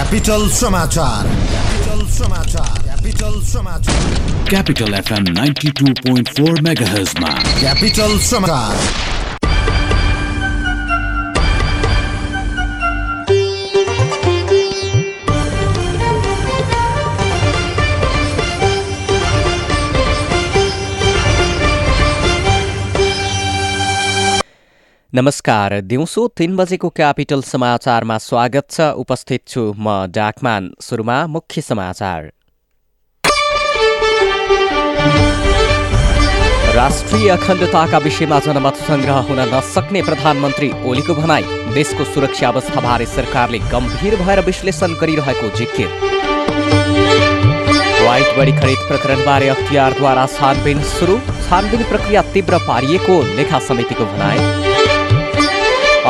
Capital समाचार Capital समाचार Capital समाचार Capital FM 92.4 MHz मा क्यापिटल समाचार नमस्कार दिउँसो तीन बजेको क्यापिटल समाचारमा स्वागत छ उपस्थित छु म डाकमान सुरुमा मुख्य समाचार। राष्ट्रिय अखण्डताका विषयमा जनमत संग्रह हुन नसक्ने प्रधानमन्त्री ओलीको भनाई देशको सुरक्षा अवस्थाबारे सरकारले गम्भीर भएर विश्लेषण गरिरहेको जिकिर। वाइट बढी खरिद प्रकरणबारे अख्तियारद्वारा छानबिन सुरु छानबिन प्रक्रिया तीव्र पारिएको लेखा समितिको भनाई।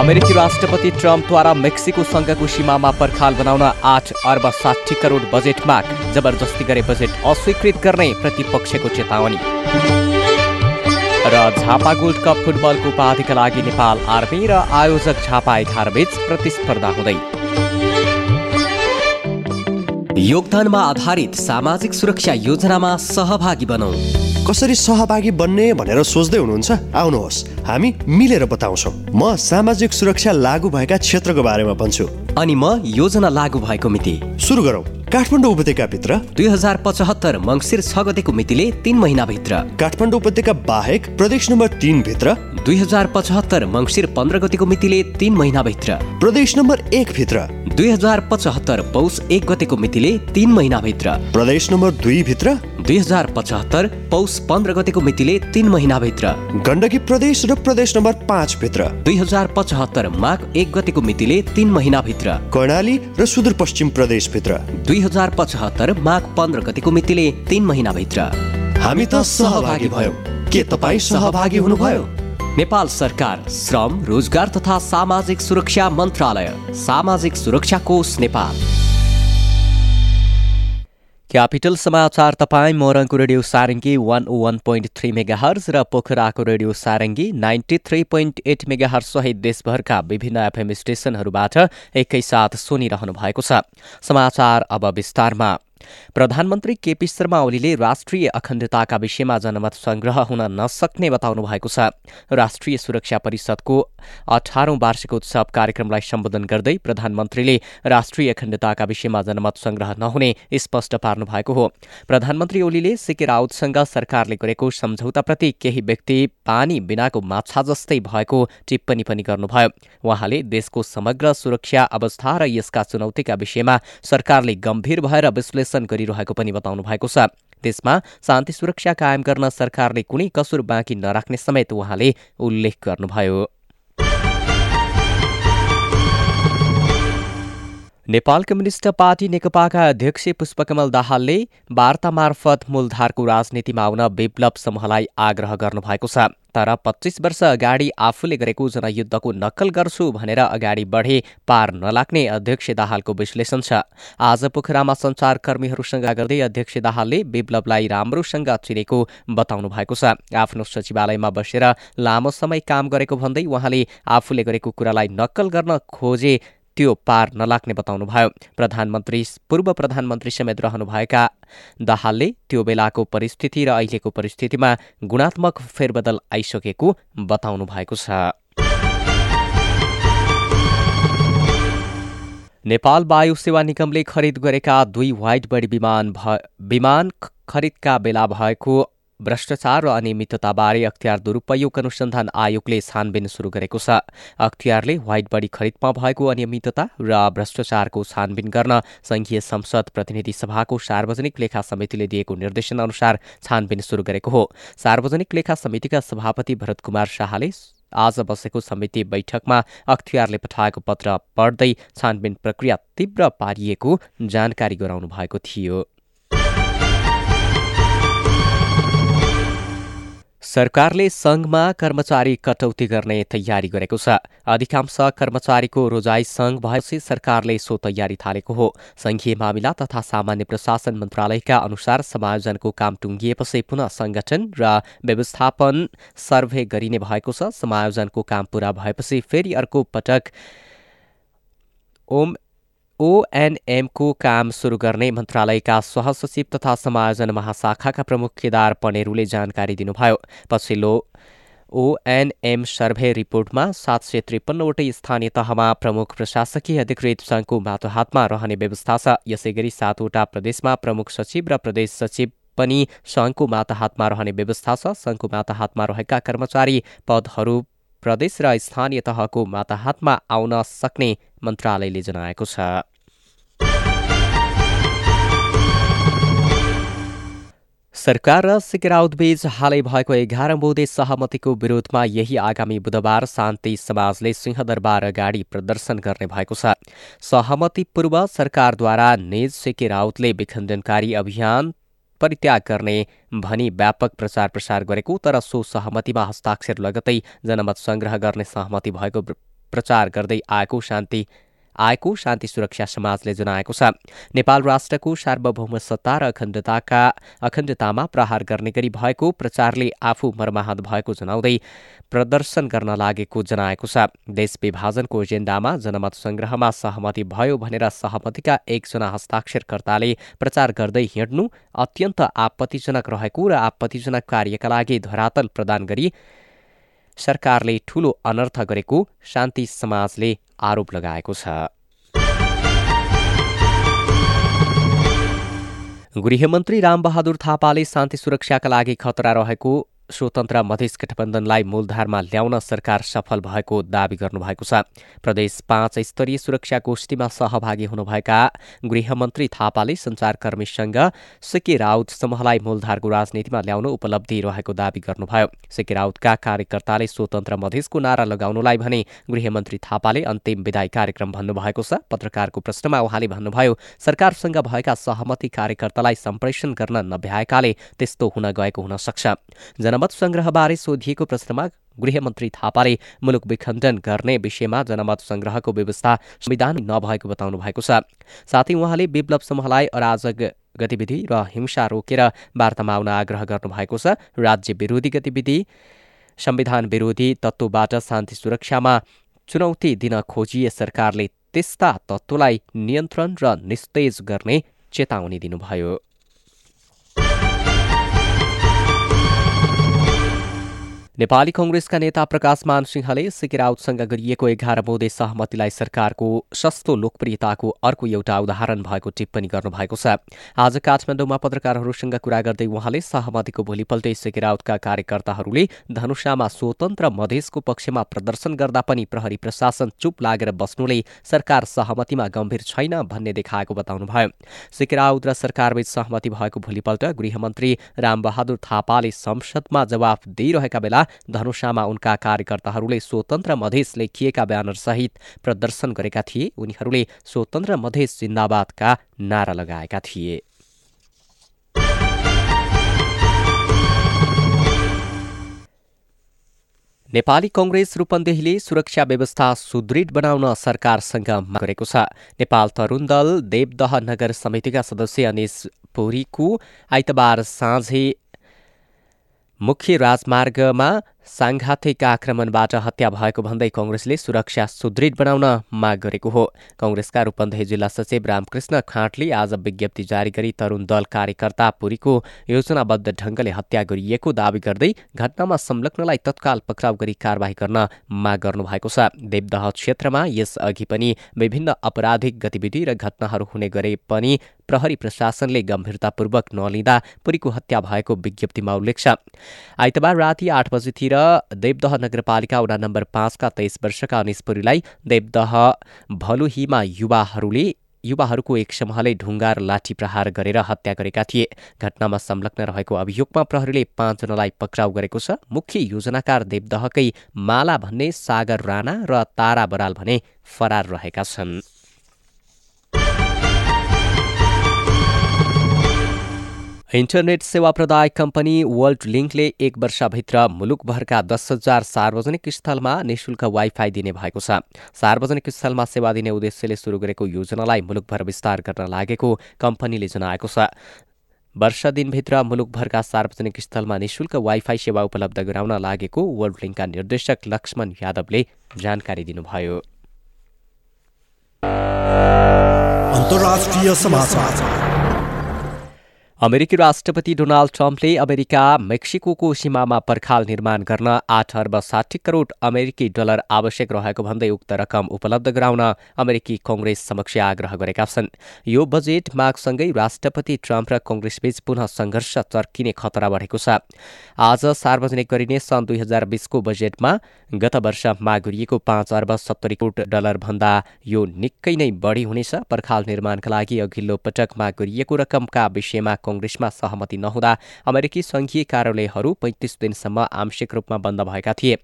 अमेरिकी राष्ट्रपति ट्रम्पद्वारा मेक्सिकोसँगको सीमामा पर्खाल बनाउन आठ अर्ब साठी करोड बजेट माग जबरजस्ती गरे बजेट अस्वीकृत गर्ने प्रतिपक्षको चेतावनी। र झापा गोल्ड कप फुटबलको उपाधिका लागि नेपाल आर्मी र आयोजक झापा एघारबीच प्रतिस्पर्धा हुँदै। योगदानमा आधारित सामाजिक सुरक्षा योजनामा सहभागी बनौँ। कसरी सहभागी बन्ने भनेर सोच्दै हुनुहुन्छ? आउनुहोस् हामी मिलेर बताउँछौँ। म सामाजिक सुरक्षा लागू भएका क्षेत्रको बारेमा भन्छु। अनि म योजना लागू भएको मिति। सुरु गरौँ। काठमाडौँ उपत्यकाभित्र दुई हजार पचहत्तर मङ्सिर छ गतेको मितिले तिन महिनाभित्र। काठमाडौँ उपत्यका बाहेक प्रदेश नम्बर तिनभित्र दुई हजार पचहत्तर मङ्सिर पन्ध्र गतिको मितिले तिन महिनाभित्र। प्रदेश नम्बर एकभित्र दुई हजार पचहत्तर पौष एक गतेको मितिले तिन महिनाभित्र। प्रदेश नम्बर दुईभित्र दुई हजार पचहत्तर पौष पन्ध्र गतेको मितिले तिन महिनाभित्र। गण्डकी प्रदेश र प्रदेश नम्बर पाँचभित्र दुई हजार पचहत्तर माघ एक गतेको मितिले तिन महिनाभित्र। कर्णाली र सुदूरपश्चिम प्रदेशभित्र दुई हजार पचहत्तर माघ पन्ध्र गतिको मितिले तिन महिनाभित्र। हामी त सहभागी भयौँ। के तपाईँ सहभागी हुनुभयो? नेपाल सरकार श्रम रोजगार तथा सामाजिक सुरक्षा मन्त्रालय सामाजिक सुरक्षा कोष नेपाल। क्यापिटल समाचार तपाईँ मोरङको radio Sarangi one O one point three mega र पोखराको radio Sarangi ninety three point eight mega सहित देशभरका विभिन्न एफएम स्टेशनहरूबाट एकैसाथ सुनिरहनु भएको छ समाचार अब विस्तारमा प्रधानमन्त्री केपी शर्मा ओलीले राष्ट्रिय अखण्डताका विषयमा जनमत संग्रह हुन नसक्ने बताउनु भएको छ। राष्ट्रिय सुरक्षा परिषदको अठारौं वार्षिकोत्सव कार्यक्रमलाई सम्बोधन गर्दै प्रधानमन्त्रीले राष्ट्रिय अखण्डताका विषयमा जनमत संग्रह नहुने स्पष्ट पार्नु भएको हो। प्रधानमन्त्री ओलीले सिके राउतसँग सरकारले गरेको सम्झौताप्रति केही व्यक्ति पानी बिनाको माछा जस्तै भएको टिप्पणी पनि गर्नुभयो। उहाँले देशको समग्र सुरक्षा अवस्था र यसका चुनौतीका विषयमा सरकारले गम्भीर भएर विश्लेषण गरिरहेको पनि बताउनु भएको छ। देशमा शान्ति सुरक्षा कायम गर्न सरकारले कुनै कसुर बाँकी नराख्ने समेत उहाँले उल्लेख गर्नुभयो। नेपाल कम्युनिष्ट पार्टी नेकपाका अध्यक्ष पुष्पकमल दाहालले वार्ता मार्फत मूलधारको राजनीतिमा आउन विप्लव समूहलाई आग्रह गर्नुभएको छ। तर पच्चिस वर्ष अगाडि आफूले गरेको जनयुद्धको नक्कल गर्छु भनेर अगाडि बढे पार नलाग्ने अध्यक्ष दाहालको विश्लेषण छ। आज पोखरामा सञ्चारकर्मीहरूसँग गर्दै अध्यक्ष दाहालले विप्लवलाई राम्रोसँग चिनेको बताउनु भएको छ। आफ्नो सचिवालयमा बसेर लामो समय काम गरेको भन्दै उहाँले आफूले गरेको कुरालाई नक्कल गर्न खोजे त्यो पार नलाग्ने बताउनुभयो। प्रधानमन्त्री पूर्व प्रधानमन्त्री समेत रहनुभएका दाहालले त्यो बेलाको परिस्थिति र अहिलेको परिस्थितिमा गुणात्मक फेरबदल आइसकेको बताउनु भएको छ। नेपाल वायु सेवा निगमले खरिद गरेका दुई व्हाइट बडी विमान विमान खरिदका बेला भएको भ्रष्टाचार र अनियमितताबारे अख्तियार दुरूपयोग अनुसन्धान आयोगले छानबिन सुरु गरेको छ। अख्तियारले व्हाइट बडी खरिदमा भएको अनियमितता र भ्रष्टाचारको छानबिन गर्न संघीय संसद प्रतिनिधि सभाको सार्वजनिक लेखा समितिले दिएको निर्देशन अनुसार छानबिन सुरु गरेको हो। सार्वजनिक लेखा समितिका सभापति भरत कुमार शाहले आज बसेको समिति बैठकमा अख्तियारले पठाएको पत्र पढ्दै छानबिन प्रक्रिया तीव्र पारिएको जानकारी गराउनु भएको थियो। सरकारले सङ्घमा कर्मचारी कटौती गर्ने तयारी गरेको छ। अधिकांश कर्मचारीको रोजाई सङ्घ भएपछि सरकारले सो तयारी थालेको हो। सङ्घीय मामिला तथा सामान्य प्रशासन मन्त्रालयका अनुसार समायोजनको काम टुङ्गिएपछि पुनः संगठन र व्यवस्थापन सर्वे गरिने भएको छ। समायोजनको काम पूरा भएपछि फेरि अर्को पटक ओम ओएनएमको काम सुरु गर्ने मन्त्रालयका सहसचिव तथा समायोजन महाशाखाका प्रमुख केदार पनेरूले जानकारी दिनुभयो। पछिल्लो ओएनएम सर्भे रिपोर्टमा सात सय त्रिपन्नवटै स्थानीय तहमा प्रमुख प्रशासकीय अधिकृत सङ्घको मातोहातमा रहने व्यवस्था छ। यसै गरी सातवटा प्रदेशमा प्रमुख सचिव र प्रदेश सचिव पनि सङ्घको माताहातमा रहने व्यवस्था छ। सङ्घको माताहातमा रहेका कर्मचारी पदहरू प्रदेश र स्थानीय तहको माताहातमा आउन सक्ने मन्त्रालयले जनाएको छ। सरकार र सिकेराउदबीच हालै भएको एघार बुधे सहमतिको विरोधमा यही आगामी बुधबार शान्ति समाजले सिंहदरबार अगाडि प्रदर्शन गर्ने भएको छ। सहमति पूर्व सरकारद्वारा निज सिके राउतले विखण्डनकारी अभियान परित्याग गर्ने भनी व्यापक प्रचार प्रसार गरेको तर सो सहमतिमा हस्ताक्षर लगतै जनमत संग्रह गर्ने सहमति भएको प्रचार गर्दै आएको शान्ति आएको शान्ति सुरक्षा समाजले जनाएको छ। नेपाल राष्ट्रको सार्वभौम सत्ता र अखण्डताका अखण्डतामा प्रहार गर्ने गरी भएको प्रचारले आफू मर्माहत भएको जनाउँदै प्रदर्शन गर्न लागेको जनाएको छ। देश विभाजनको एजेन्डामा जनमत संग्रहमा सहमति भयो भनेर सहमतिका एकजना हस्ताक्षरकर्ताले प्रचार गर्दै हिँड्नु अत्यन्त आपत्तिजनक रहेको र आपत्तिजनक कार्यका लागि धरातल प्रदान गरी सरकारले ठूलो अनर्थ गरेको शान्ति समाजले आरोप लगाएको छ। गृहमन्त्री रामबहादुर थापाले शान्ति सुरक्षाका लागि खतरा रहेको स्वतन्त्र मधेस गठबन्धनलाई मूलधारमा ल्याउन सरकार सफल भएको दावी गर्नुभएको छ। प्रदेश पाँच स्तरीय सुरक्षा गोष्ठीमा सहभागी हुनुभएका गृहमन्त्री थापाले सञ्चारकर्मीसँग सिके राउत समूहलाई मूलधारको राजनीतिमा ल्याउन उपलब्धि रहेको दावी गर्नुभयो। सिके राउतका कार्यकर्ताले स्वतन्त्र मधेसको नारा लगाउनुलाई भने गृहमन्त्री थापाले अन्तिम विदाय कार्यक्रम भन्नुभएको छ। पत्रकारको प्रश्नमा उहाँले भन्नुभयो सरकारसँग भएका सहमति कार्यकर्तालाई सम्प्रेषण गर्न नभ्याएकाले त्यस्तो हुन गएको हुन सक्छ। जनमत संग्रहबारे सोधिएको प्रश्नमा गृहमन्त्री थापाले मुलुक विखण्डन गर्ने विषयमा जनमत संग्रहको व्यवस्था संविधान नभएको बताउनु भएको छ। साथै उहाँले विप्लव समूहलाई अराजक गतिविधि र हिंसा रोकेर वार्तामा आउन आग्रह गर्नुभएको छ। राज्य विरोधी गतिविधि संविधान विरोधी तत्त्वबाट शान्ति सुरक्षामा चुनौती दिन खोजिए सरकारले त्यस्ता तत्त्वलाई नियन्त्रण र निस्तेज गर्ने चेतावनी दिनुभयो। नेपाली कङ्ग्रेसका नेता प्रकाश मान सिंहले सिकिराउतसँग गरिएको एघार बोधे सहमतिलाई सरकारको सस्तो लोकप्रियताको अर्को एउटा उदाहरण भएको टिप्पणी गर्नुभएको छ। आज काठमाडौँमा पत्रकारहरूसँग कुरा गर्दै उहाँले सहमतिको भोलिपल्टै सिकिराउतका कार्यकर्ताहरूले धनुषामा स्वतन्त्र मधेसको पक्षमा प्रदर्शन गर्दा पनि प्रहरी प्रशासन चुप लागेर बस्नुले सरकार सहमतिमा गम्भीर छैन भन्ने देखाएको बताउनुभयो। सिकिराउत र सरकारबीच सहमति भएको भोलिपल्ट गृहमन्त्री रामबहादुर थापाले संसदमा जवाफ दिइरहेका बेला धनुषामा उनका कार्यकर्ताहरूले स्वतन्त्र मधेस लेखिएका ब्यानरसहित प्रदर्शन गरेका थिए। उनीहरूले स्वतन्त्र मधेस जिन्दाबादका नारा लगाएका थिए। नेपाली कङ्ग्रेस रूपन्देहीले सुरक्षा व्यवस्था सुदृढ बनाउन सरकारसँग गरेको छ। नेपाल तरुण दल देवदह नगर समितिका सदस्य अनिस पुरीको आइतबार साँझे मुख्य राजमार्गमा साङ्घातिक आक्रमणबाट हत्या भएको भन्दै कङ्ग्रेसले सुरक्षा सुदृढ बनाउन माग गरेको हो। कङ्ग्रेसका रूपन्देही जिल्ला सचिव रामकृष्ण खाँटले आज विज्ञप्ति जारी गरी तरुण दल कार्यकर्ता पुरीको योजनाबद्ध ढङ्गले हत्या गरिएको दावी गर्दै घटनामा संलग्नलाई तत्काल पक्राउ गरी कारवाही गर्न माग गर्नुभएको छ। देवदह क्षेत्रमा यसअघि पनि विभिन्न अपराधिक गतिविधि र घटनाहरू हुने गरे पनि प्रहरी प्रशासनले गम्भीरतापूर्वक नलिँदा पुरीको हत्या भएको विज्ञप्तिमा उल्लेख छ। आइतबार राति आठ बजीतिर देवदह नगरपालिका वडा नम्बर पाँचका तेइस वर्षका अनिसपुरीलाई देवदह भलुहीमा युवाहरूले युवाहरूको एक समूहले ढुङ्गा र लाठी प्रहार गरेर हत्या गरेका थिए। घटनामा संलग्न रहेको अभियोगमा प्रहरीले पाँचजनालाई पक्राउ गरेको छ। मुख्य योजनाकार देवदहकै माला भन्ने सागर राणा र तारा बराल भने फरार रहेका छन्। इन्टरनेट सेवा प्रदायक कम्पनी वर्ल्ड लिङ्कले एक वर्षभित्र मुलुकभरका दस हजार सार्वजनिक स्थलमा निशुल्क वाइफाई दिने भएको छ। सार्वजनिक स्थलमा सेवा दिने उद्देश्यले सुरु गरेको योजनालाई मुलुकभर विस्तार गर्न लागेको कम्पनीले जनाएको छ। वर्ष दिनभित्र मुलुकभरका सार्वजनिक स्थलमा निशुल्क वाइफाई सेवा उपलब्ध गराउन लागेको वर्ल्ड लिङ्कका निर्देशक लक्ष्मण यादवले जानकारी दिनुभयो। अमेरिकी राष्ट्रपति डोनाल्ड ट्रम्पले अमेरिका मेक्सिकोको सीमामा पर्खाल निर्माण गर्न आठ अर्ब साठी करोड अमेरिकी डलर आवश्यक रहेको भन्दै उक्त रकम उपलब्ध गराउन अमेरिकी कङ्ग्रेस समक्ष आग्रह गरेका छन्। यो बजेट मागसँगै राष्ट्रपति ट्रम्प र कङ्ग्रेसबीच पुनः सङ्घर्ष चर्किने खतरा बढेको छ। आज सार्वजनिक गरिने सन् दुई हजार बिसको बजेटमा गत वर्ष माग गरिएको पाँच अर्ब सत्तरी करोड डलर भन्दा यो निकै नै बढी हुनेछ। पर्खाल निर्माणका लागि अघिल्लो पटक माग गरिएको रकमका विषयमा कङ्ग्रेसमा सहमति नहुँदा अमेरिकी संघीय कार्यालयहरू पैँतिस दिनसम्म आंशिक रूपमा बन्द भएका थिए।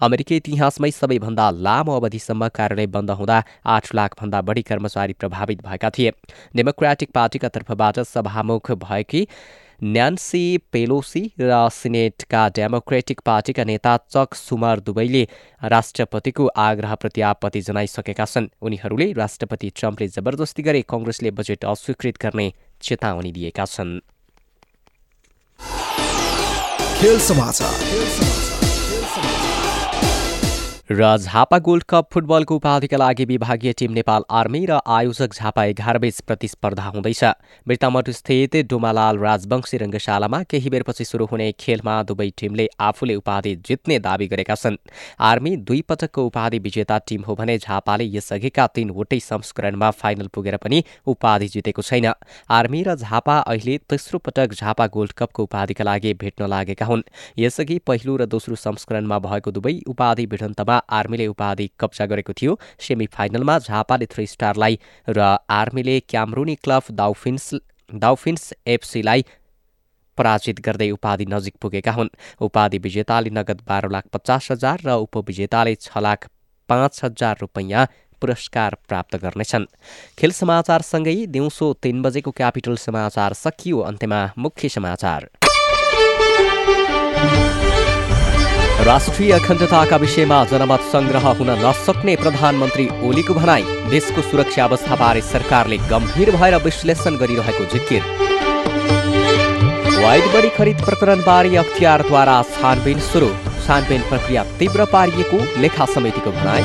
अमेरिकी इतिहासमै सबैभन्दा लामो अवधिसम्म कार्यालय बन्द हुँदा आठ लाखभन्दा बढी कर्मचारी प्रभावित भएका थिए। डेमोक्रेटिक पार्टीका तर्फबाट सभामुख भएकी न्यान्सी पेलोसी र सिनेटका डेमोक्रेटिक पार्टीका नेता चक सुमर दुवैले राष्ट्रपतिको आग्रहप्रति आपत्ति जनाइसकेका छन्। उनीहरूले राष्ट्रपति ट्रम्पले जबरजस्ती गरे कङ्ग्रेसले बजेट अस्वीकृत गर्ने चेतावनी दिएका छन्। खेल समाचार। र झापा गोल्ड कप फुटबलको उपाधिका लागि विभागीय टिम नेपाल आर्मी र आयोजक झापा एघारबीच प्रतिस्पर्धा हुँदैछ। बिर्तामठ स्थित डोमालाल राजवंशी रङ्गशालामा केही बेरपछि सुरु हुने खेलमा दुवै टिमले आफूले उपाधि जित्ने दावी गरेका छन्। आर्मी दुई पटकको उपाधि विजेता टिम हो भने झापाले यसअघिका तीनवटै संस्करणमा फाइनल पुगेर पनि उपाधि जितेको छैन। आर्मी र झापा अहिले तेस्रो पटक झापा गोल्ड कपको उपाधिका लागि भेट्न लागेका हुन्। यसअघि पहिलो र दोस्रो संस्करणमा भएको दुवै उपाधि भिडन्तमा आर्मीले उपाधि कब्जा गरेको थियो। सेमी फाइनलमा झापाले थ्री स्टारलाई र आर्मीले क्यामरुनी क्लब दाउफिन्स दाउफिन्स एफसीलाई पराजित गर्दै उपाधि नजिक पुगेका हुन्। उपाधि विजेताले नगद बाह्र लाख पचास हजार र उपविजेताले छ लाख पाँच हजार रुपैयाँ पुरस्कार प्राप्त गर्नेछन्। खेल समाचारसँगै दिउँसो तीन बजेको क्यापिटल समाचार सकियो। अन्त्यमा मुख्य समाचार। राष्ट्रिय अखण्डताका विषयमा जनमत संग्रह हुन नसक्ने प्रधानमन्त्री ओलीको भनाई देशको सुरक्षा अवस्थाबारे सरकारले गम्भीर भएर विश्लेषण गरिरहेको जिकिर। वाइड बढी खरिद प्रकरणबारे अख्तियारद्वारा छानबिन सुरु। छानबिन प्रक्रिया तीव्र पारिएको लेखा समितिको भनाई।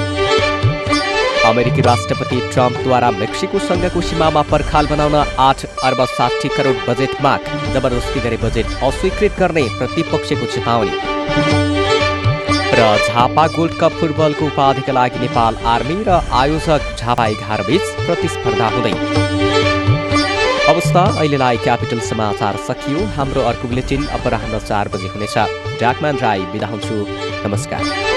अमेरिकी राष्ट्रपति ट्रम्पद्वारा मेक्सिकोसँगको सीमामा पर्खाल बनाउन आठ अर्ब साठी करोड बजेट माग। जबरजस्ती गरी बजेट अस्वीकृत गर्ने प्रतिपक्षको चेतावनी। र झापा गोल्ड कप फुटबलको उपाधिका लागि नेपाल आर्मी र आयोजक झापा एघार बीच प्रतिस्पर्धा हुँदै। अवस्था अहिलेलाई क्यापिटल समाचार सकियो। हाम्रो अर्को बुलेटिन अपराह्न चार बजे हुनेछ। डाकमान राई बिदा हुन्छु। नमस्कार।